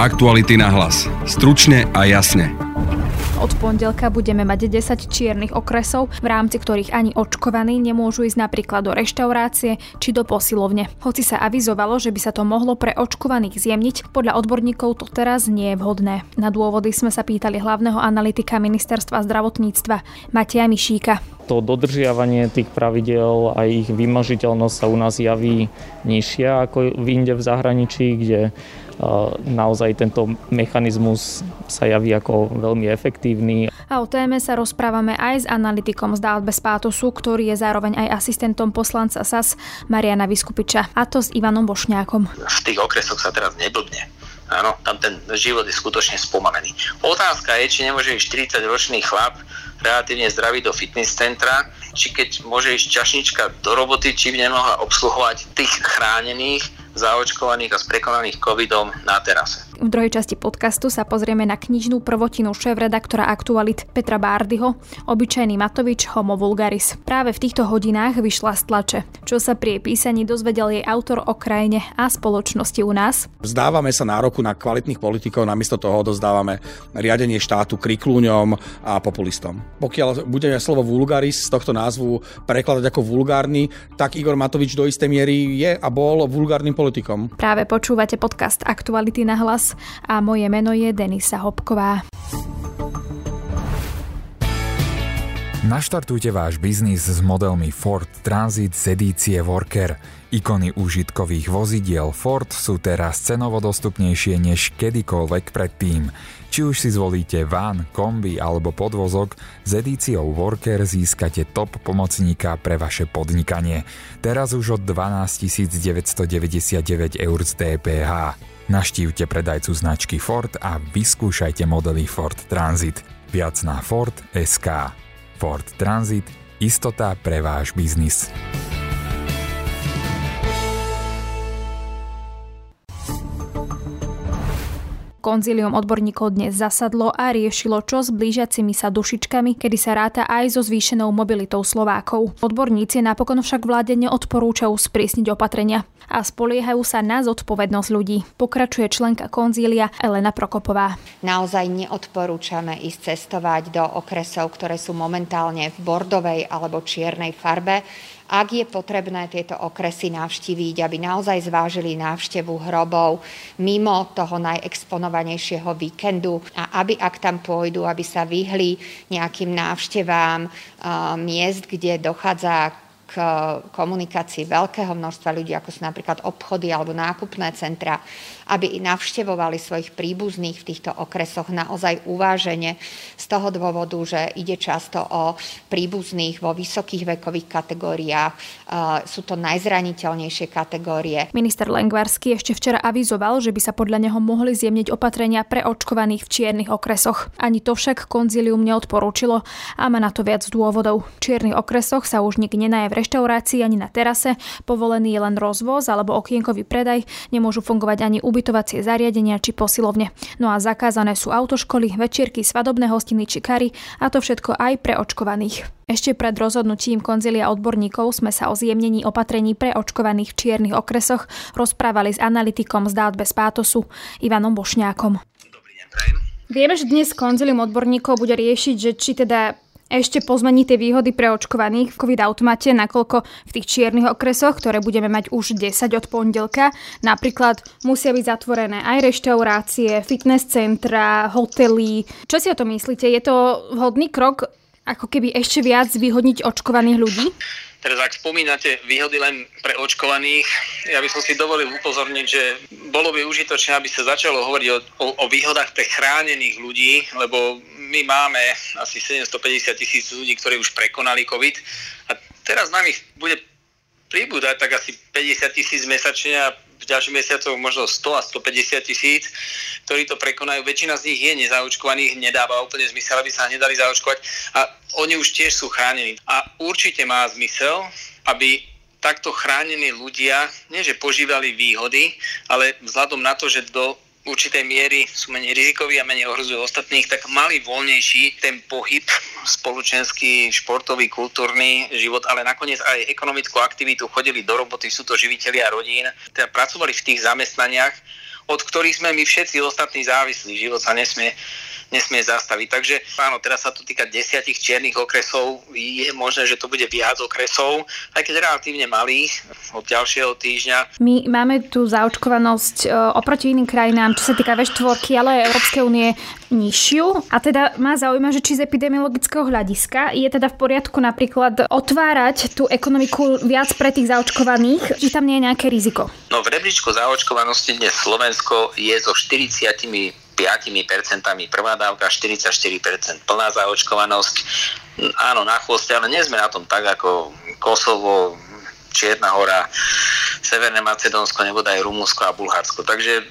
Aktuality na hlas. Stručne a jasne. Od pondelka budeme mať 10 čiernych okresov, v rámci ktorých ani očkovaní nemôžu ísť napríklad do reštaurácie či do posilovne. Hoci sa avizovalo, že by sa to mohlo pre očkovaných zjemniť, podľa odborníkov to teraz nie je vhodné. Na dôvody sme sa pýtali hlavného analytika ministerstva zdravotníctva Mateja Mišíka to dodržiavanie tých pravidel a ich vymožiteľnosť sa u nás javí nižšia ako v inde v zahraničí, kde naozaj tento mechanizmus sa javí ako veľmi efektívny. A o téme sa rozprávame aj s analytikom z Dálbe Spátosu, ktorý je zároveň aj asistentom poslanca SAS Mariana Vyskupiča, a to s Ivanom Bošňákom. V tých okresoch sa teraz neblbne. Áno, tam ten život je skutočne spomalený. Otázka je, či nemôže ísť 40-ročný chlap relatívne zdravý do fitness centra, či keď môže ísť čašnička do roboty, či by nemohla obsluhovať tých chránených, zaočkovaných a sprekonaných covidom na terase. V druhej časti podcastu sa pozrieme na knižnú prvotinu šéf-redaktora Aktualit Petra Bárdyho, obyčajný Matovič Homo Vulgaris. Práve v týchto hodinách vyšla z tlače. Čo sa pri jej písaní dozvedel jej autor o krajine a spoločnosti u nás? Vzdávame sa nároku na kvalitných politikov, namiesto toho dozdávame riadenie štátu kriklúňom a populistom. Pokiaľ budeme slovo vulgaris z tohto názvu prekladať ako vulgárny, tak Igor Matovič do istej miery je a bol vulgárnym politikom. Práve počúvate podcast Aktuality na hlas a moje meno je Denisa Hopková. Naštartujte váš biznis s modelmi Ford Transit z edície Worker. Ikony užitkových vozidiel Ford sú teraz cenovo dostupnejšie než kedykoľvek predtým. Či už si zvolíte van, kombi alebo podvozok, s edíciou Worker získate top pomocníka pre vaše podnikanie. Teraz už od 12 999 eur z DPH. Naštívte predajcu značky Ford a vyskúšajte modely Ford Transit. Viac na Ford SK. Ford Transit – istota pre váš biznis. Konzílium odborníkov dnes zasadlo a riešilo, čo s blížiacimi sa dušičkami, kedy sa ráta aj so zvýšenou mobilitou Slovákov. Odborníci napokon však vláde neodporúčajú sprísniť opatrenia a spoliehajú sa na zodpovednosť ľudí. Pokračuje členka konzília Elena Prokopová. Naozaj neodporúčame ísť cestovať do okresov, ktoré sú momentálne v bordovej alebo čiernej farbe ak je potrebné tieto okresy navštíviť, aby naozaj zvážili návštevu hrobov mimo toho najexponovanejšieho víkendu a aby ak tam pôjdu, aby sa vyhli nejakým návštevám miest, kde dochádza k komunikácii veľkého množstva ľudí, ako sú napríklad obchody alebo nákupné centra, aby navštevovali svojich príbuzných v týchto okresoch naozaj uvážene z toho dôvodu, že ide často o príbuzných vo vysokých vekových kategóriách. Sú to najzraniteľnejšie kategórie. Minister Lengvarsky ešte včera avizoval, že by sa podľa neho mohli zjemniť opatrenia pre očkovaných v čiernych okresoch. Ani to však konzilium neodporúčilo a má na to viac dôvodov. V čiernych okresoch sa už nik nenaje v reštaurácii ani na terase, povolený je len rozvoz alebo okienkový predaj, nemôžu fungovať ani ubytovacie zariadenia či posilovne. No a zakázané sú autoškoly, večierky, svadobné hostiny či kary a to všetko aj pre očkovaných. Ešte pred rozhodnutím konzilia odborníkov sme sa o zjemnení opatrení pre očkovaných v čiernych okresoch rozprávali s analytikom z Dát bez pátosu Ivanom Bošňákom. Dobrý deň. Vieme, že dnes konzilium odborníkov bude riešiť, že či teda ešte pozmeniť tie výhody pre očkovaných v COVID-automate, nakoľko v tých čiernych okresoch, ktoré budeme mať už 10 od pondelka, napríklad musia byť zatvorené aj reštaurácie, fitness centra, hotely. Čo si o to myslíte? Je to vhodný krok ako keby ešte viac vyhodniť očkovaných ľudí? Teraz ak spomínate výhody len pre očkovaných, ja by som si dovolil upozorniť, že bolo by užitočné, aby sa začalo hovoriť o, o, o výhodách pre chránených ľudí, lebo my máme asi 750 tisíc ľudí, ktorí už prekonali COVID a teraz nám ich bude pribúdať tak asi 50 tisíc mesačne a v ďalších mesiacoch možno 100 a 150 tisíc, ktorí to prekonajú. Väčšina z nich je nezaočkovaných, nedáva úplne zmysel, aby sa nedali zaočkovať a oni už tiež sú chránení. A určite má zmysel, aby takto chránení ľudia, nie že požívali výhody, ale vzhľadom na to, že do určitej miery sú menej rizikoví a menej ohrozujú ostatných, tak mali voľnejší ten pohyb, spoločenský, športový, kultúrny život, ale nakoniec aj ekonomickú aktivitu, chodili do roboty, sú to živiteľia rodín, teda pracovali v tých zamestnaniach, od ktorých sme my všetci ostatní závislí. Život sa nesmie nesmie zastaviť. Takže áno, teraz sa to týka desiatich čiernych okresov, je možné, že to bude viac okresov, aj keď relatívne malých od ďalšieho týždňa. My máme tú zaočkovanosť e, oproti iným krajinám, čo sa týka V4, ale aj Európskej únie nižšiu. A teda má zaujíma, že či z epidemiologického hľadiska je teda v poriadku napríklad otvárať tú ekonomiku viac pre tých zaočkovaných, či tam nie je nejaké riziko? No v rebríčku zaočkovanosti dnes Slovensko je so 40 5% prvá dávka, 44% plná zaočkovanosť. Áno, na chvoste, ale nie sme na tom tak ako Kosovo, Čierna hora, Severné Macedónsko, nebo aj Rumúnsko a Bulharsko. Takže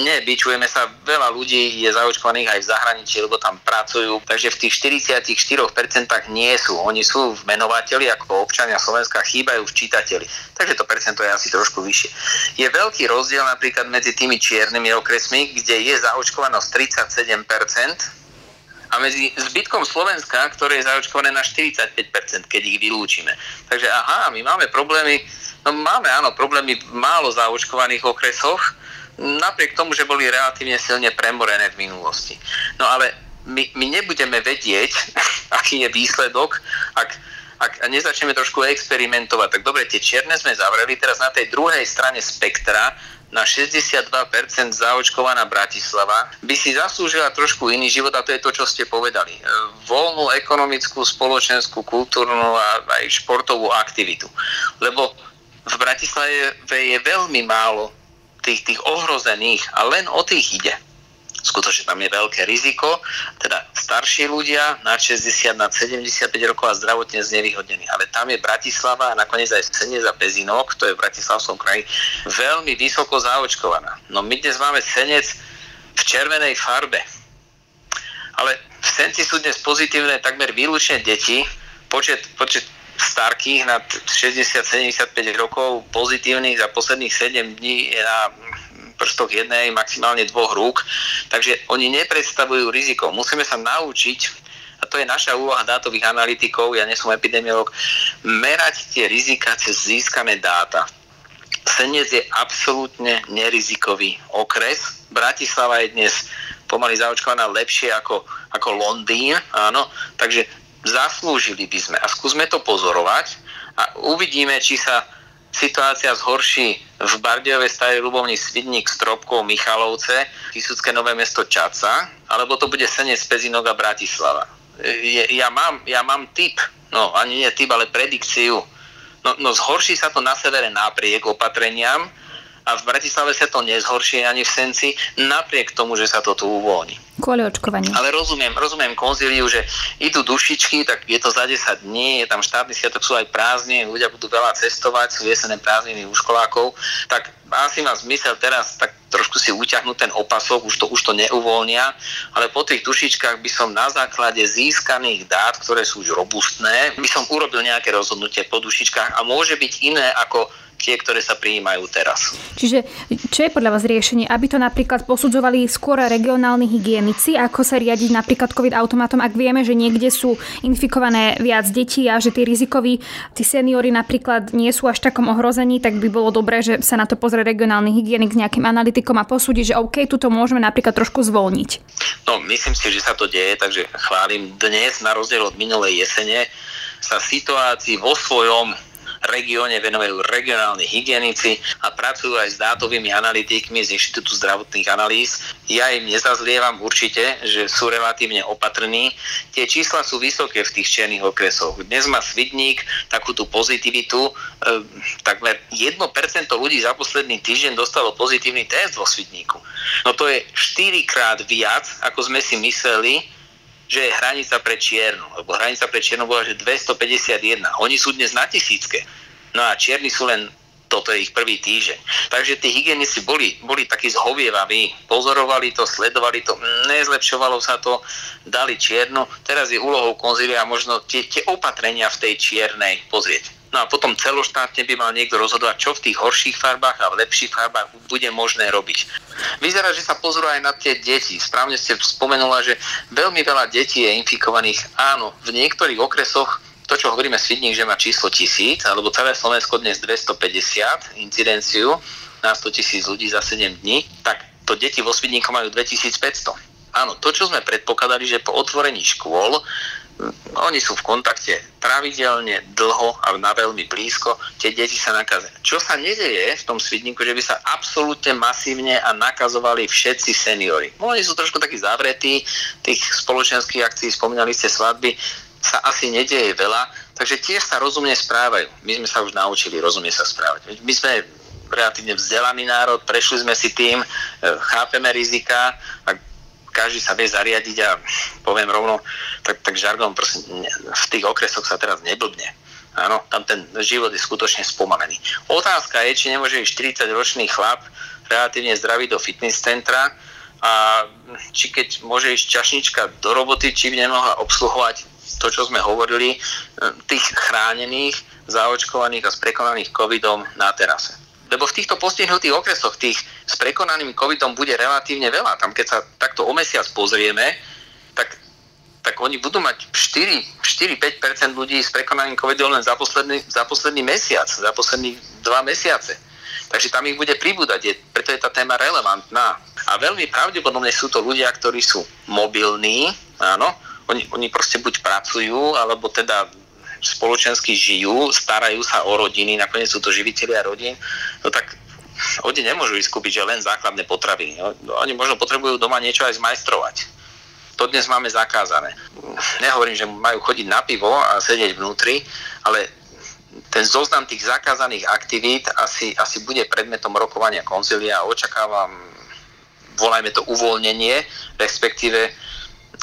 nebyčujeme sa, veľa ľudí je zaočkovaných aj v zahraničí, lebo tam pracujú. Takže v tých 44% nie sú. Oni sú v menovateli ako občania Slovenska, chýbajú v čítateli. Takže to percento je asi trošku vyššie. Je veľký rozdiel napríklad medzi tými čiernymi okresmi, kde je zaočkovanosť 37%, a medzi zbytkom Slovenska, ktoré je zaočkované na 45%, keď ich vylúčime. Takže aha, my máme problémy, no máme áno, problémy v málo zaočkovaných okresoch, napriek tomu, že boli relatívne silne premorené v minulosti. No ale my, my nebudeme vedieť, aký je výsledok, ak, ak nezačneme trošku experimentovať. Tak dobre, tie čierne sme zavreli, teraz na tej druhej strane spektra na 62% zaočkovaná Bratislava by si zaslúžila trošku iný život a to je to, čo ste povedali. E, voľnú ekonomickú, spoločenskú, kultúrnu a aj športovú aktivitu. Lebo v Bratislave je veľmi málo tých, tých ohrozených a len o tých ide skutočne tam je veľké riziko, teda starší ľudia na 60, na 75 rokov a zdravotne znevýhodnení. Ale tam je Bratislava a nakoniec aj Senec a Pezinok, to je v Bratislavskom kraji, veľmi vysoko zaočkovaná. No my dnes máme Senec v červenej farbe. Ale v Senci sú dnes pozitívne takmer výlučne deti, počet, počet starkých nad 60-75 rokov pozitívnych za posledných 7 dní je na prstoch jednej, maximálne dvoch rúk. Takže oni nepredstavujú riziko. Musíme sa naučiť, a to je naša úloha dátových analytikov, ja nie som epidemiolog, merať tie rizika cez získané dáta. Senec je absolútne nerizikový okres. Bratislava je dnes pomaly zaočkovaná lepšie ako, ako Londýn, áno, takže zaslúžili by sme a skúsme to pozorovať a uvidíme, či sa situácia zhorší v Bardejove starej Ľubovni Svidník, Stropkov, Michalovce, Kisucké Nové mesto Čaca, alebo to bude Senec, Pezinok a Bratislava. Je, ja, mám, ja mám typ, no ani nie typ, ale predikciu. No, no zhorší sa to na severe napriek opatreniam, a v Bratislave sa to nezhoršie ani v Senci, napriek tomu, že sa to tu uvoľní. Kvôli očkovaniu. Ale rozumiem, rozumiem konzíliu, že idú dušičky, tak je to za 10 dní, je tam štátny sviatok, sú aj prázdne, ľudia budú veľa cestovať, sú jesené prázdniny u školákov, tak asi má zmysel teraz tak trošku si uťahnuť ten opasok, už to, už to neuvoľnia, ale po tých dušičkách by som na základe získaných dát, ktoré sú už robustné, by som urobil nejaké rozhodnutie po dušičkách a môže byť iné ako tie, ktoré sa prijímajú teraz. Čiže čo je podľa vás riešenie? Aby to napríklad posudzovali skôr regionálni hygienici, ako sa riadiť napríklad COVID automatom, ak vieme, že niekde sú infikované viac detí a že tí rizikoví, tí seniory napríklad nie sú až takom ohrození, tak by bolo dobré, že sa na to pozrie regionálny hygienik s nejakým analytikom a posúdi, že OK, tuto môžeme napríklad trošku zvolniť. No, myslím si, že sa to deje, takže chválim dnes, na rozdiel od minulej jesene, sa situácii vo svojom regióne venujú regionálni hygienici a pracujú aj s dátovými analytikmi z Inštitútu zdravotných analýz. Ja im nezazlievam určite, že sú relatívne opatrní. Tie čísla sú vysoké v tých černých okresoch. Dnes má Svidník takú tú pozitivitu, e, takmer 1% ľudí za posledný týždeň dostalo pozitívny test vo Svidníku. No to je 4 krát viac, ako sme si mysleli, že je hranica pre čiernu, lebo hranica pre čiernu bola, že 251. Oni sú dnes na tisícke. No a čierni sú len toto je ich prvý týždeň. Takže tí hygienici boli, boli takí zhovievaví, pozorovali to, sledovali to, nezlepšovalo sa to, dali čiernu. Teraz je úlohou konzília možno tie, tie opatrenia v tej čiernej pozrieť. No a potom celoštátne by mal niekto rozhodovať, čo v tých horších farbách a v lepších farbách bude možné robiť. Vyzerá, že sa pozorú aj na tie deti. Správne ste spomenula, že veľmi veľa detí je infikovaných. Áno, v niektorých okresoch to, čo hovoríme Svidník, že má číslo 1000, alebo celé Slovensko dnes 250 incidenciu, na 100 tisíc ľudí za 7 dní, tak to deti vo Svidníku majú 2500. Áno, to, čo sme predpokladali, že po otvorení škôl oni sú v kontakte pravidelne, dlho a na veľmi blízko, tie deti sa nakazia. Čo sa nedeje v tom svidníku, že by sa absolútne masívne a nakazovali všetci seniory. No, oni sú trošku takí zavretí, tých spoločenských akcií, spomínali ste svadby, sa asi nedieje veľa, takže tiež sa rozumne správajú. My sme sa už naučili rozumne sa správať. My sme relatívne vzdelaný národ, prešli sme si tým, e, chápeme rizika a každý sa vie zariadiť a poviem rovno, tak, tak žargon prosím, v tých okresoch sa teraz neblbne. Áno, tam ten život je skutočne spomalený. Otázka je, či nemôže ísť 40-ročný chlap relatívne zdravý do fitness centra a či keď môže ísť čašnička do roboty, či by nemohla obsluhovať to, čo sme hovorili, tých chránených, zaočkovaných a sprekonaných covidom na terase. Lebo v týchto postihnutých okresoch tých s prekonaným covidom bude relatívne veľa. Tam keď sa takto o mesiac pozrieme, tak, tak oni budú mať 4-5% ľudí s prekonaným covidom len za posledný, za posledný mesiac, za posledných dva mesiace. Takže tam ich bude pribúdať, je, preto je tá téma relevantná. A veľmi pravdepodobne sú to ľudia, ktorí sú mobilní, áno, oni, oni proste buď pracujú, alebo teda spoločensky žijú, starajú sa o rodiny, nakoniec sú to živiteľia rodín, no tak oni nemôžu ísť kúpiť že len základné potraviny. No, oni možno potrebujú doma niečo aj zmajstrovať. To dnes máme zakázané. Nehovorím, že majú chodiť na pivo a sedieť vnútri, ale ten zoznam tých zakázaných aktivít asi, asi bude predmetom rokovania konzilia a očakávam, volajme to uvoľnenie, respektíve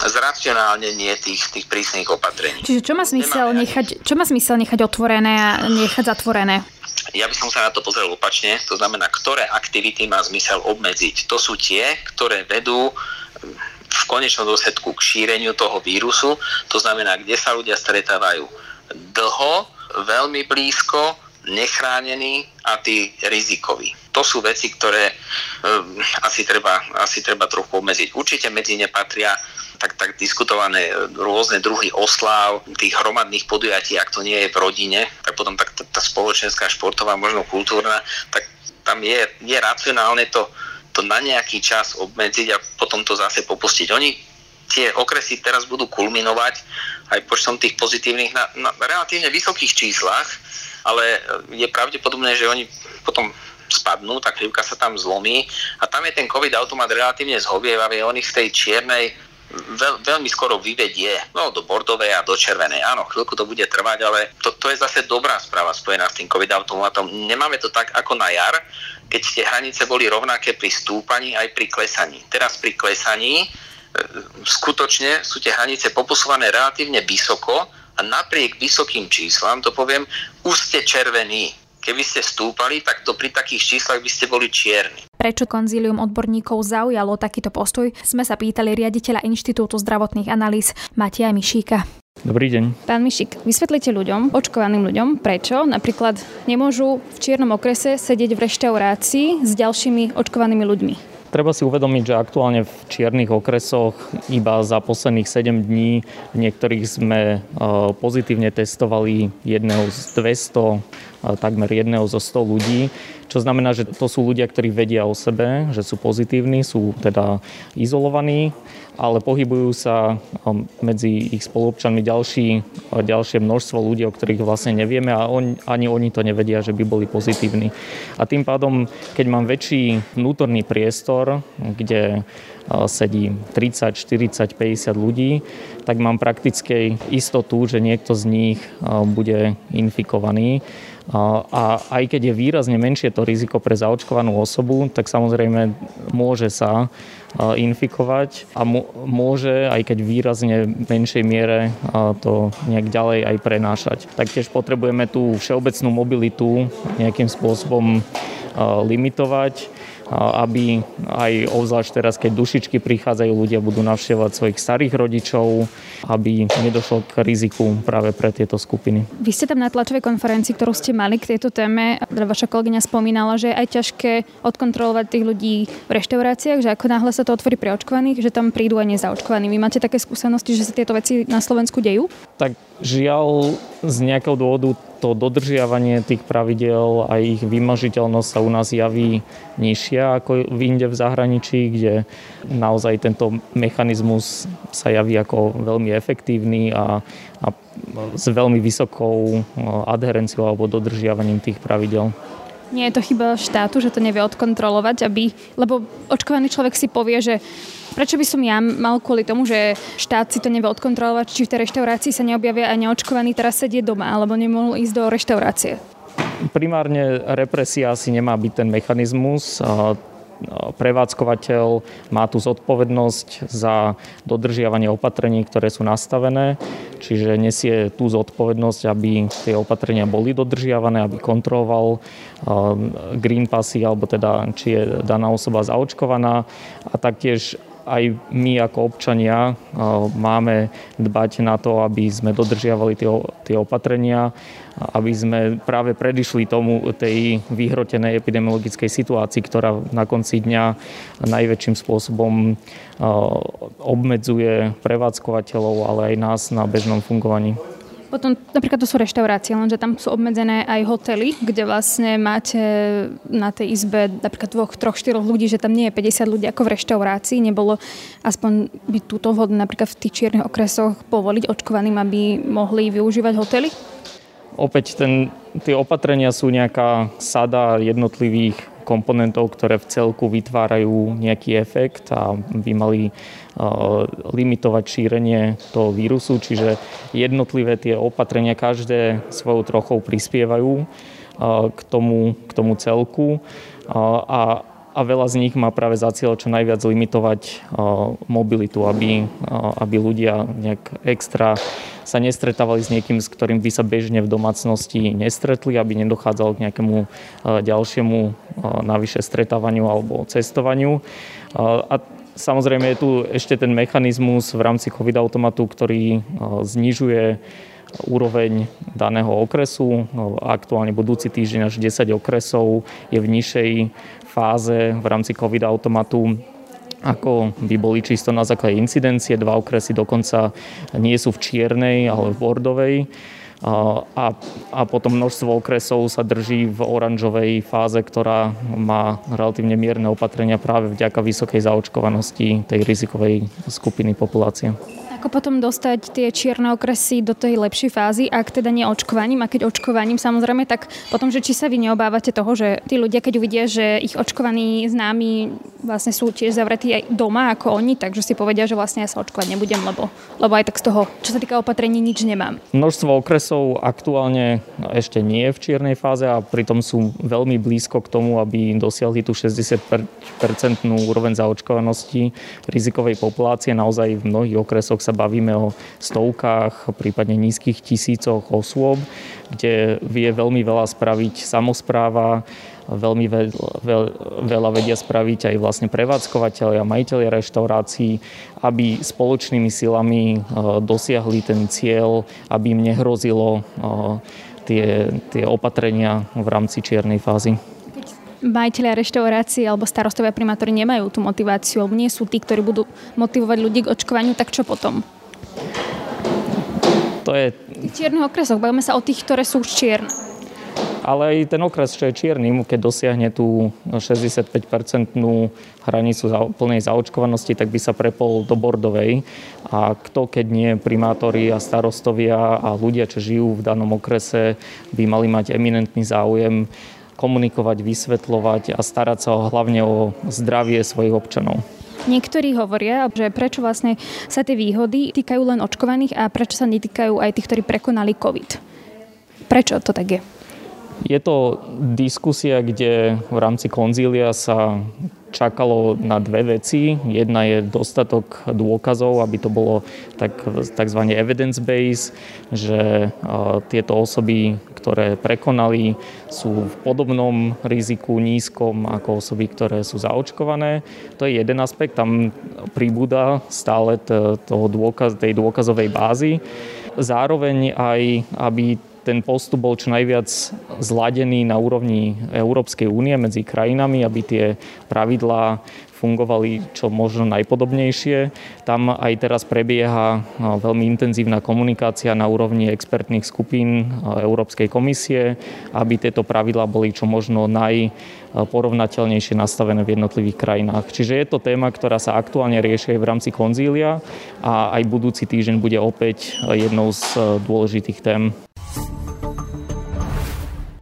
zracionálnenie tých, tých prísnych opatrení. Čiže čo má zmysel, nechať, čo má zmysel nechať otvorené a nechať zatvorené? Ja by som sa na to pozrel opačne, to znamená, ktoré aktivity má zmysel obmedziť. To sú tie, ktoré vedú v konečnom dôsledku k šíreniu toho vírusu, to znamená, kde sa ľudia stretávajú dlho, veľmi blízko, nechránení a tí rizikoví. To sú veci, ktoré um, asi, treba, asi treba trochu obmedziť. Určite medzi ne patria tak, tak diskutované rôzne druhy osláv, tých hromadných podujatí, ak to nie je v rodine, tak potom tak tá, tá spoločenská, športová, možno kultúrna, tak tam je, je racionálne to, to na nejaký čas obmedziť a potom to zase popustiť. Oni tie okresy teraz budú kulminovať aj počtom tých pozitívnych na, na relatívne vysokých číslach, ale je pravdepodobné, že oni potom spadnú, tá krivka sa tam zlomí a tam je ten COVID automat relatívne zhovievavý, on ich z tej čiernej veľ, veľmi skoro vyvedie no, do bordovej a do červenej. Áno, chvíľku to bude trvať, ale to, to je zase dobrá správa spojená s tým COVID automatom. Nemáme to tak ako na jar, keď tie hranice boli rovnaké pri stúpaní aj pri klesaní. Teraz pri klesaní e, skutočne sú tie hranice poposúvané relatívne vysoko a napriek vysokým číslam, to poviem, už ste červení. Keby ste stúpali, tak to pri takých číslach by ste boli čierni. Prečo konzílium odborníkov zaujalo takýto postoj, sme sa pýtali riaditeľa Inštitútu zdravotných analýz Matia Mišíka. Dobrý deň. Pán Mišik, vysvetlite ľuďom, očkovaným ľuďom, prečo napríklad nemôžu v čiernom okrese sedieť v reštaurácii s ďalšími očkovanými ľuďmi. Treba si uvedomiť, že aktuálne v čiernych okresoch iba za posledných 7 dní v niektorých sme e, pozitívne testovali jedného z 200, takmer jedného zo 100 ľudí, čo znamená, že to sú ľudia, ktorí vedia o sebe, že sú pozitívni, sú teda izolovaní ale pohybujú sa um, medzi ich spolupčanmi ďalší, ďalšie množstvo ľudí, o ktorých vlastne nevieme a on, ani oni to nevedia, že by boli pozitívni. A tým pádom, keď mám väčší vnútorný priestor, kde sedí 30, 40, 50 ľudí, tak mám prakticky istotu, že niekto z nich bude infikovaný. A aj keď je výrazne menšie to riziko pre zaočkovanú osobu, tak samozrejme môže sa infikovať a môže, aj keď výrazne menšej miere, to nejak ďalej aj prenášať. Taktiež potrebujeme tú všeobecnú mobilitu nejakým spôsobom limitovať aby aj obzvlášť teraz, keď dušičky prichádzajú, ľudia budú navštevovať svojich starých rodičov, aby nedošlo k riziku práve pre tieto skupiny. Vy ste tam na tlačovej konferencii, ktorú ste mali k tejto téme, teda vaša kolegyňa spomínala, že je aj ťažké odkontrolovať tých ľudí v reštauráciách, že ako náhle sa to otvorí pre očkovaných, že tam prídu aj nezaočkovaní. Vy máte také skúsenosti, že sa tieto veci na Slovensku dejú? Tak Žiaľ, z nejakého dôvodu to dodržiavanie tých pravidel a ich vymažiteľnosť sa u nás javí nižšia ako v inde v zahraničí, kde naozaj tento mechanizmus sa javí ako veľmi efektívny a, a s veľmi vysokou adherenciou alebo dodržiavaním tých pravidel. Nie je to chyba štátu, že to nevie odkontrolovať, aby, lebo očkovaný človek si povie, že prečo by som ja mal kvôli tomu, že štát si to nevie odkontrolovať, či v tej reštaurácii sa neobjavia aj neočkovaný teraz sedieť doma, alebo nemohol ísť do reštaurácie? Primárne represia asi nemá byť ten mechanizmus. Prevádzkovateľ má tu zodpovednosť za dodržiavanie opatrení, ktoré sú nastavené, čiže nesie tú zodpovednosť, aby tie opatrenia boli dodržiavané, aby kontroloval green passy, alebo teda či je daná osoba zaočkovaná. A taktiež aj my ako občania máme dbať na to, aby sme dodržiavali tie, opatrenia, aby sme práve predišli tomu tej vyhrotenej epidemiologickej situácii, ktorá na konci dňa najväčším spôsobom obmedzuje prevádzkovateľov, ale aj nás na bežnom fungovaní. Potom napríklad to sú reštaurácie, lenže tam sú obmedzené aj hotely, kde vlastne máte na tej izbe napríklad dvoch, troch, štyroch ľudí, že tam nie je 50 ľudí ako v reštaurácii. Nebolo aspoň byť túto vhodné napríklad v tých čiernych okresoch povoliť očkovaným, aby mohli využívať hotely? Opäť ten, tie opatrenia sú nejaká sada jednotlivých komponentov, ktoré v celku vytvárajú nejaký efekt a by mali limitovať šírenie toho vírusu, čiže jednotlivé tie opatrenia každé svojou trochou prispievajú k tomu, k tomu celku. A, a veľa z nich má práve za cieľ čo najviac limitovať mobilitu, aby, aby ľudia nejak extra sa nestretávali s niekým, s ktorým by sa bežne v domácnosti nestretli, aby nedochádzalo k nejakému ďalšiemu navyše stretávaniu alebo cestovaniu. A Samozrejme je tu ešte ten mechanizmus v rámci COVID automatu, ktorý znižuje úroveň daného okresu. Aktuálne budúci týždeň až 10 okresov je v nižšej fáze v rámci COVID automatu ako by boli čisto na základe incidencie. Dva okresy dokonca nie sú v čiernej, ale v bordovej a, a potom množstvo okresov sa drží v oranžovej fáze, ktorá má relatívne mierne opatrenia práve vďaka vysokej zaočkovanosti tej rizikovej skupiny populácie. Ako potom dostať tie čierne okresy do tej lepšej fázy, ak teda nie očkovaním, a keď očkovaním samozrejme, tak potom, že či sa vy neobávate toho, že tí ľudia, keď uvidia, že ich očkovaní známi vlastne sú tiež zavretí aj doma ako oni, takže si povedia, že vlastne ja sa očkovať nebudem, lebo, lebo aj tak z toho, čo sa týka opatrení, nič nemám. Množstvo okresov aktuálne ešte nie je v čiernej fáze a pritom sú veľmi blízko k tomu, aby dosiahli tú 60-percentnú úroveň zaočkovanosti rizikovej populácie. Naozaj v mnohých okresoch sa bavíme o stovkách, prípadne nízkych tisícoch osôb, kde vie veľmi veľa spraviť samozpráva, veľmi veľ, veľ, veľa vedia spraviť aj vlastne prevádzkovateľi a majiteľi reštaurácií, aby spoločnými silami e, dosiahli ten cieľ, aby im nehrozilo e, tie, tie opatrenia v rámci čiernej fázy majiteľia reštaurácií alebo starostovia primátori nemajú tú motiváciu, alebo nie sú tí, ktorí budú motivovať ľudí k očkovaniu, tak čo potom? To je... V čiernych okresoch, bavíme sa o tých, ktoré sú už čierne. Ale aj ten okres, čo je čierny, keď dosiahne tú 65-percentnú hranicu plnej zaočkovanosti, tak by sa prepol do bordovej. A kto, keď nie primátori a starostovia a ľudia, čo žijú v danom okrese, by mali mať eminentný záujem komunikovať, vysvetľovať a starať sa hlavne o zdravie svojich občanov. Niektorí hovoria, že prečo vlastne sa tie výhody týkajú len očkovaných a prečo sa netýkajú aj tých, ktorí prekonali COVID. Prečo to tak je? Je to diskusia, kde v rámci konzília sa čakalo na dve veci. Jedna je dostatok dôkazov, aby to bolo tak, tzv. evidence-based, že tieto osoby, ktoré prekonali, sú v podobnom riziku nízkom ako osoby, ktoré sú zaočkované. To je jeden aspekt, tam pribúda stále toho dôkaz, tej dôkazovej bázy. Zároveň aj, aby ten postup bol čo najviac zladený na úrovni Európskej únie medzi krajinami, aby tie pravidlá fungovali čo možno najpodobnejšie. Tam aj teraz prebieha veľmi intenzívna komunikácia na úrovni expertných skupín Európskej komisie, aby tieto pravidlá boli čo možno najporovnateľnejšie nastavené v jednotlivých krajinách. Čiže je to téma, ktorá sa aktuálne rieši aj v rámci konzília a aj budúci týždeň bude opäť jednou z dôležitých tém.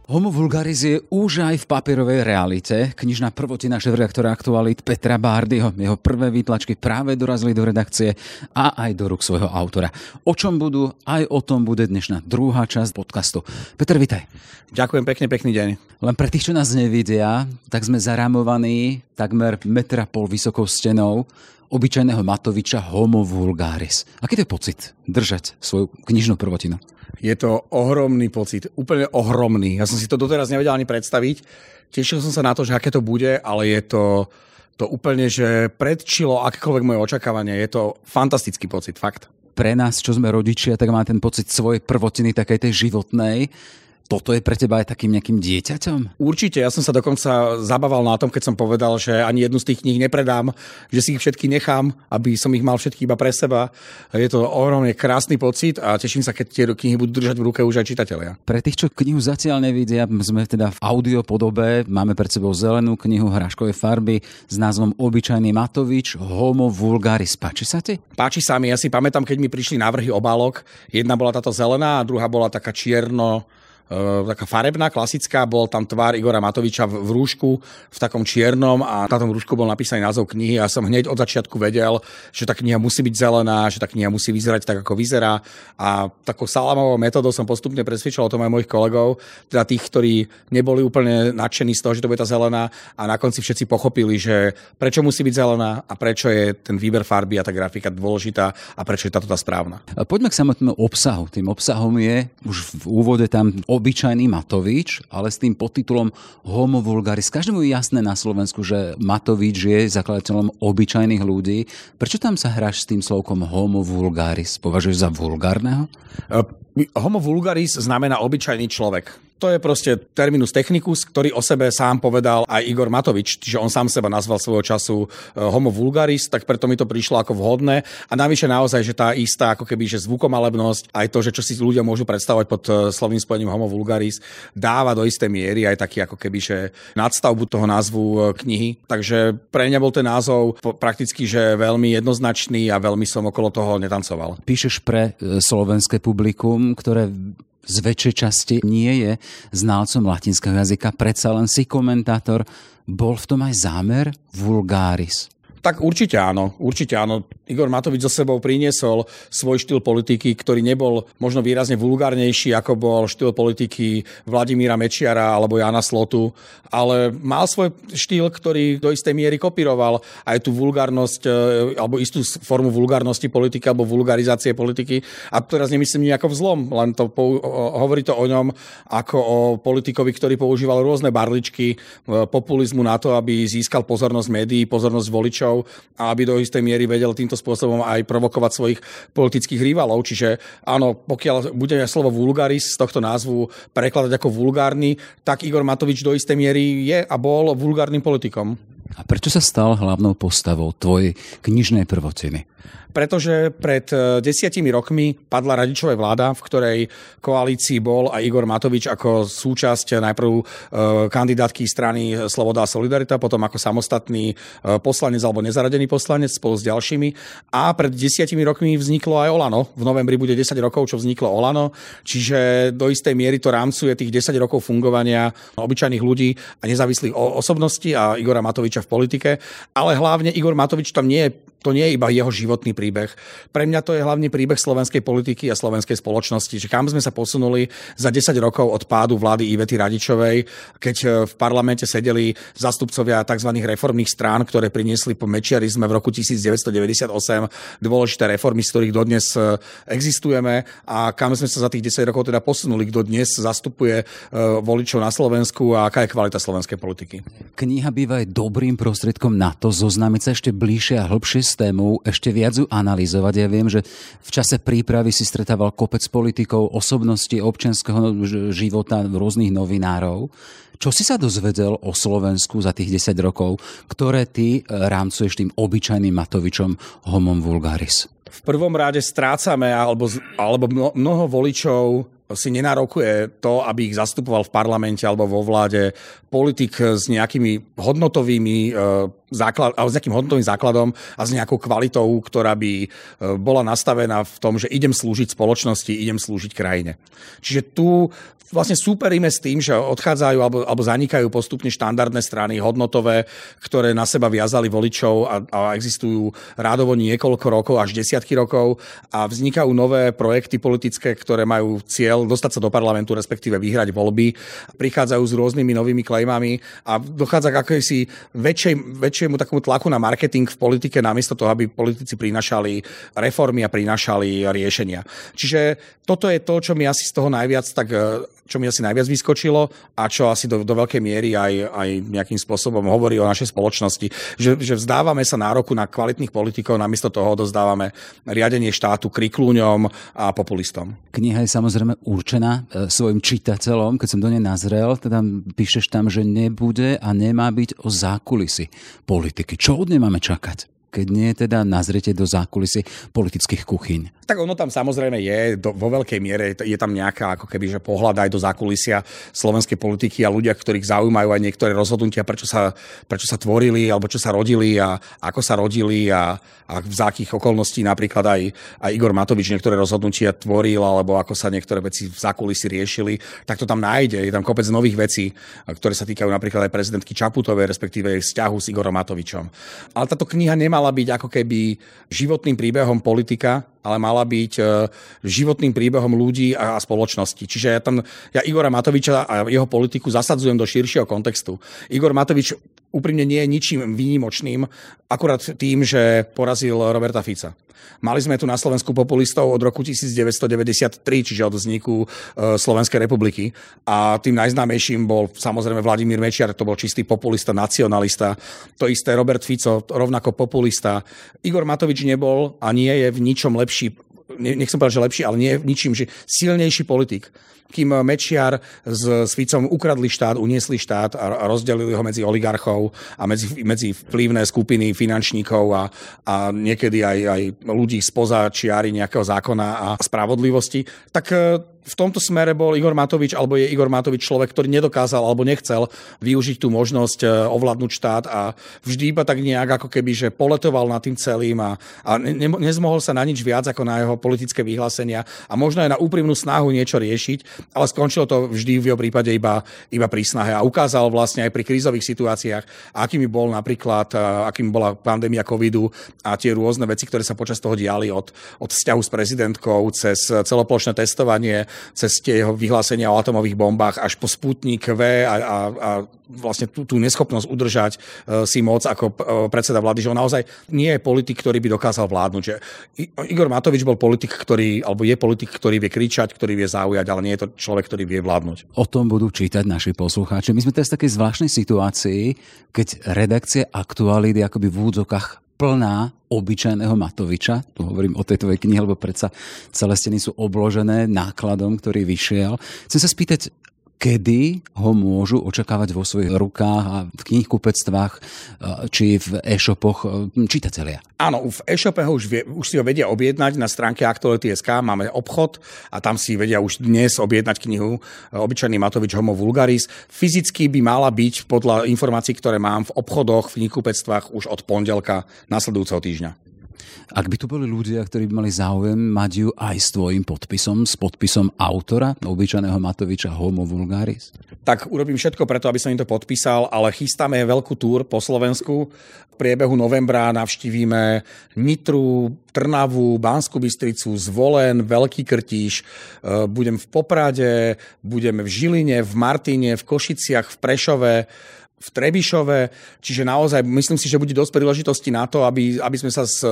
Homo vulgaris je už aj v papierovej realite. Knižná prvotina šéf-redaktora Aktualit Petra Bárdyho. Jeho prvé výtlačky práve dorazili do redakcie a aj do rúk svojho autora. O čom budú, aj o tom bude dnešná druhá časť podcastu. Peter, vitaj. Ďakujem pekne, pekný deň. Len pre tých, čo nás nevidia, tak sme zarámovaní takmer metra pol vysokou stenou obyčajného Matoviča Homo vulgaris. Aký to je pocit držať svoju knižnú prvotinu? Je to ohromný pocit, úplne ohromný. Ja som si to doteraz nevedel ani predstaviť. Tešil som sa na to, že aké to bude, ale je to, to úplne, že predčilo akékoľvek moje očakávanie. Je to fantastický pocit, fakt. Pre nás, čo sme rodičia, tak má ten pocit svojej prvotiny, takej tej životnej toto je pre teba aj takým nejakým dieťaťom? Určite, ja som sa dokonca zabával na tom, keď som povedal, že ani jednu z tých kníh nepredám, že si ich všetky nechám, aby som ich mal všetky iba pre seba. Je to ohromne krásny pocit a teším sa, keď tie knihy budú držať v ruke už aj čitatelia. Pre tých, čo knihu zatiaľ nevidia, sme teda v audio podobe, máme pred sebou zelenú knihu hraškovej farby s názvom Obyčajný Matovič, Homo vulgaris. Páči sa ti? Páči sa mi, ja si pamätám, keď mi prišli návrhy obálok. Jedna bola táto zelená a druhá bola taká čierno taká farebná, klasická, bol tam tvár Igora Matoviča v, v rúšku, v takom čiernom a na tom rúšku bol napísaný názov knihy a som hneď od začiatku vedel, že tá kniha musí byť zelená, že tá kniha musí vyzerať tak, ako vyzerá a takou salamovou metodou som postupne presvedčil o tom aj mojich kolegov, teda tých, ktorí neboli úplne nadšení z toho, že to bude tá zelená a na konci všetci pochopili, že prečo musí byť zelená a prečo je ten výber farby a tá grafika dôležitá a prečo je táto tá správna. Poďme k samotnému obsahu. Tým obsahom je už v úvode tam obyčajný Matovič, ale s tým podtitulom Homo vulgaris. Každému je jasné na Slovensku, že Matovič je zakladateľom obyčajných ľudí. Prečo tam sa hráš s tým slovkom Homo vulgaris? Považuješ za vulgárneho? Uh, homo vulgaris znamená obyčajný človek. To je proste terminus technicus, ktorý o sebe sám povedal aj Igor Matovič, čiže on sám seba nazval svojho času e, homo vulgaris, tak preto mi to prišlo ako vhodné. A navyše naozaj, že tá istá ako keby, že zvukomalebnosť, aj to, že čo si ľudia môžu predstavovať pod e, slovným spojením homo vulgaris, dáva do istej miery aj taký ako keby, že nadstavbu toho názvu e, knihy. Takže pre mňa bol ten názov prakticky, že veľmi jednoznačný a veľmi som okolo toho netancoval. Píšeš pre slovenské publikum, ktoré z väčšej časti nie je znalcom latinského jazyka, predsa len si komentátor. Bol v tom aj zámer vulgáris? Tak určite áno, určite áno. Igor Matovič so sebou priniesol svoj štýl politiky, ktorý nebol možno výrazne vulgárnejší, ako bol štýl politiky Vladimíra Mečiara alebo Jana Slotu, ale mal svoj štýl, ktorý do istej miery kopíroval aj tú vulgárnosť, e, alebo istú formu vulgárnosti politiky, alebo vulgarizácie politiky. A teraz nemyslím nejako vzlom, len to hovorí to o ňom ako o politikovi, ktorý používal rôzne barličky e, populizmu na to, aby získal pozornosť médií, pozornosť voličov a aby do istej miery vedel týmto spôsobom aj provokovať svojich politických rivalov. Čiže áno, pokiaľ bude slovo vulgaris z tohto názvu prekladať ako vulgárny, tak Igor Matovič do istej miery je a bol vulgárnym politikom. A prečo sa stal hlavnou postavou tvojej knižnej prvotiny? pretože pred e, desiatimi rokmi padla radičová vláda, v ktorej koalícii bol aj Igor Matovič ako súčasť najprv e, kandidátky strany Sloboda a Solidarita, potom ako samostatný e, poslanec alebo nezaradený poslanec spolu s ďalšími. A pred desiatimi rokmi vzniklo aj Olano. V novembri bude 10 rokov, čo vzniklo Olano, čiže do istej miery to rámcuje tých 10 rokov fungovania obyčajných ľudí a nezávislých osobností a Igora Matoviča v politike. Ale hlavne Igor Matovič tam nie je to nie je iba jeho životný príbeh. Pre mňa to je hlavný príbeh slovenskej politiky a slovenskej spoločnosti, že kam sme sa posunuli za 10 rokov od pádu vlády Ivety Radičovej, keď e, v parlamente sedeli zastupcovia tzv. reformných strán, ktoré priniesli po mečiarizme v roku 1998 dôležité reformy, z ktorých dodnes e, existujeme a kam sme sa za tých 10 rokov teda posunuli, kto dnes zastupuje e, voličov na Slovensku a aká je kvalita slovenskej politiky. Kniha býva aj dobrým prostriedkom na to zoznámiť sa ešte bližšie a hĺbšie s tému, ešte viac ju analyzovať. Ja viem, že v čase prípravy si stretával kopec politikov, osobnosti občianského života, rôznych novinárov. Čo si sa dozvedel o Slovensku za tých 10 rokov, ktoré ty rámcuješ tým obyčajným Matovičom homom vulgaris? V prvom rade strácame, alebo, alebo mnoho voličov si nenárokuje to, aby ich zastupoval v parlamente alebo vo vláde politik s nejakými hodnotovými e, základ, ale s nejakým hodnotovým základom a s nejakou kvalitou, ktorá by e, bola nastavená v tom, že idem slúžiť spoločnosti, idem slúžiť krajine. Čiže tu vlastne súperíme s tým, že odchádzajú alebo, alebo zanikajú postupne štandardné strany hodnotové, ktoré na seba viazali voličov a, a existujú rádovo niekoľko rokov, až desiatky rokov a vznikajú nové projekty politické, ktoré majú cieľ dostať sa do parlamentu, respektíve vyhrať voľby. Prichádzajú s rôznymi novými klejmami a dochádza k akési väčšej, väčšiemu takomu tlaku na marketing v politike, namiesto toho, aby politici prinašali reformy a prinašali riešenia. Čiže toto je to, čo mi asi z toho najviac tak čo mi asi najviac vyskočilo a čo asi do, do veľkej miery aj, aj nejakým spôsobom hovorí o našej spoločnosti, že, že vzdávame sa nároku na kvalitných politikov, namiesto toho odozdávame riadenie štátu kriklúňom a populistom. Kniha je samozrejme určená e, svojim čitateľom, keď som do nej nazrel, teda píšeš tam, že nebude a nemá byť o zákulisi politiky. Čo od nej máme čakať? Keď nie teda nazrete do zákulisy politických kuchyň. Tak ono tam samozrejme je, do, vo veľkej miere je tam nejaká ako keby, že pohľad aj do zákulisia slovenskej politiky a ľudia, ktorých zaujímajú aj niektoré rozhodnutia, prečo sa, prečo sa tvorili, alebo čo sa rodili a ako sa rodili a, a v akých okolností napríklad aj, aj Igor Matovič niektoré rozhodnutia tvoril, alebo ako sa niektoré veci v zákulisi riešili, tak to tam nájde. Je tam kopec nových vecí, ktoré sa týkajú napríklad aj prezidentky Čaputovej, respektíve jej vzťahu s Igorom Matovičom. Ale táto kniha nemá nemala byť ako keby životným príbehom politika, ale mala byť e, životným príbehom ľudí a spoločnosti. Čiže ja tam, ja Igora Matoviča a jeho politiku zasadzujem do širšieho kontextu. Igor Matovič úprimne nie je ničím výnimočným, akurát tým, že porazil Roberta Fica. Mali sme tu na Slovensku populistov od roku 1993, čiže od vzniku e, Slovenskej republiky. A tým najznámejším bol samozrejme Vladimír Mečiar, to bol čistý populista, nacionalista. To isté Robert Fico, rovnako populista. Igor Matovič nebol a nie je v ničom lepší nechcem povedať, že lepší, ale nie ničím, že silnejší politik. Kým Mečiar s, s ukradli štát, uniesli štát a, a rozdelili ho medzi oligarchov a medzi, medzi vplyvné skupiny finančníkov a, a niekedy aj, aj ľudí spoza čiary nejakého zákona a spravodlivosti, tak v tomto smere bol Igor Matovič, alebo je Igor Matovič človek, ktorý nedokázal alebo nechcel využiť tú možnosť e, ovládnuť štát a vždy iba tak nejak ako keby, že poletoval nad tým celým a, a ne, nezmohol sa na nič viac ako na jeho politické vyhlásenia a možno aj na úprimnú snahu niečo riešiť, ale skončilo to vždy v jeho prípade iba, iba pri snahe a ukázal vlastne aj pri krízových situáciách, akými bol napríklad, e, akým bola pandémia covidu a tie rôzne veci, ktoré sa počas toho diali od, od vzťahu s prezidentkou cez celoplošné testovanie, cez tie jeho vyhlásenia o atomových bombách až po Sputnik V a, a, a vlastne tú, tú neschopnosť udržať uh, si moc ako uh, predseda vlády, že on naozaj nie je politik, ktorý by dokázal vládnuť. Že Igor Matovič bol politik, ktorý, alebo je politik, ktorý vie kričať, ktorý vie zaujať, ale nie je to človek, ktorý vie vládnuť. O tom budú čítať naši poslucháči. My sme teraz v takej zvláštnej situácii, keď redakcie aktuality akoby v údzokách plná obyčajného Matoviča. Tu hovorím o tejto knihe, lebo predsa celé steny sú obložené nákladom, ktorý vyšiel. Chcem sa spýtať, kedy ho môžu očakávať vo svojich rukách a v knihkupectvách e, či v e-shopoch e, čitatelia? Áno, v e-shope ho už, vie, už si ho vedia objednať na stránke Aktuality.sk, máme obchod a tam si vedia už dnes objednať knihu e, Obyčajný Matovič Homo Vulgaris. Fyzicky by mala byť podľa informácií, ktoré mám v obchodoch, v knihkupectvách už od pondelka nasledujúceho týždňa. Ak by tu boli ľudia, ktorí by mali záujem mať ju aj s tvojim podpisom, s podpisom autora, obyčajného Matoviča Homo Vulgaris? Tak urobím všetko preto, aby som im to podpísal, ale chystáme veľkú túr po Slovensku. V priebehu novembra navštívime Nitru, Trnavu, Banskú Bystricu, Zvolen, Veľký Krtíš. E, budem v Poprade, budeme v Žiline, v Martine, v Košiciach, v Prešove v Trebišove, čiže naozaj myslím si, že bude dosť príležitosti na to, aby, aby sme sa s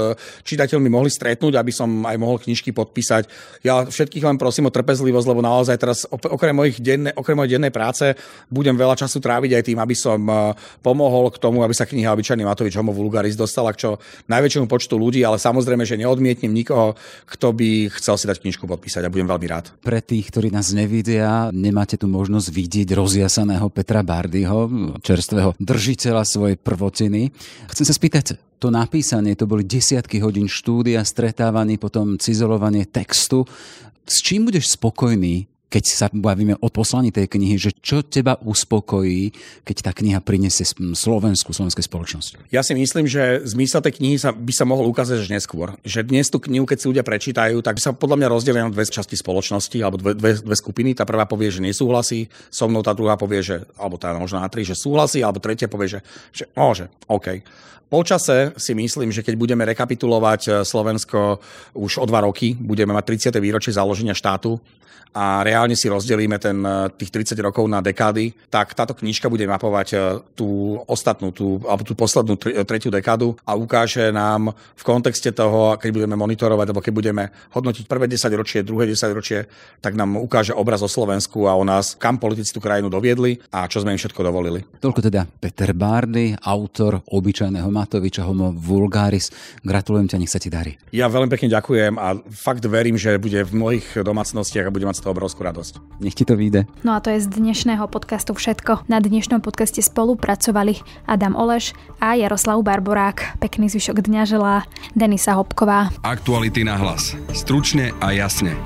čitateľmi mohli stretnúť, aby som aj mohol knižky podpísať. Ja všetkých len prosím o trpezlivosť, lebo naozaj teraz okrem, mojich denne, okrem mojej dennej práce budem veľa času tráviť aj tým, aby som e, pomohol k tomu, aby sa kniha Obyčajný Matovič Homo Vulgaris dostala k čo najväčšiemu počtu ľudí, ale samozrejme, že neodmietnem nikoho, kto by chcel si dať knižku podpísať a budem veľmi rád. Pre tých, ktorí nás nevidia, nemáte tu možnosť vidieť rozjasaného Petra Bardyho, čerstvého držiteľa svojej prvotiny. Chcem sa spýtať, to napísanie, to boli desiatky hodín štúdia, stretávaní, potom cizolovanie textu. S čím budeš spokojný, keď sa bavíme o poslaní tej knihy, že čo teba uspokojí, keď tá kniha prinesie Slovensku, slovenskej spoločnosti? Ja si myslím, že zmysel tej knihy sa, by sa mohol ukázať až neskôr. Že dnes tú knihu, keď si ľudia prečítajú, tak sa podľa mňa rozdelia na dve časti spoločnosti, alebo dve, dve, dve skupiny. Tá prvá povie, že nesúhlasí so mnou, tá druhá povie, že, alebo tá možno na tri, že súhlasí, alebo tretia povie, že, že môže, OK. Počase si myslím, že keď budeme rekapitulovať eh, Slovensko už o dva roky, budeme mať 30. výročie založenia štátu, a reálne si rozdelíme ten, eh, tých 30 rokov na dekády, tak táto knižka bude mapovať eh, tú ostatnú, tú, alebo tú poslednú tretiu dekádu a ukáže nám v kontexte toho, keď budeme monitorovať, alebo keď budeme hodnotiť prvé 10 ročie, druhé 10 ročie, tak nám ukáže obraz o Slovensku a o nás, kam politici tú krajinu doviedli a čo sme im všetko dovolili. Toľko teda Peter Bardy, autor obyčajného Matoviča Homo Vulgaris. Gratulujem ťa, nech sa ti darí. Ja veľmi pekne ďakujem a fakt verím, že bude v mojich domácnostiach a bude mať z toho obrovskú radosť. Nech ti to vyjde. No a to je z dnešného podcastu všetko. Na dnešnom podcaste spolupracovali Adam Oleš a Jaroslav Barborák. Pekný zvyšok dňa želá Denisa Hopková. Aktuality na hlas. Stručne a jasne.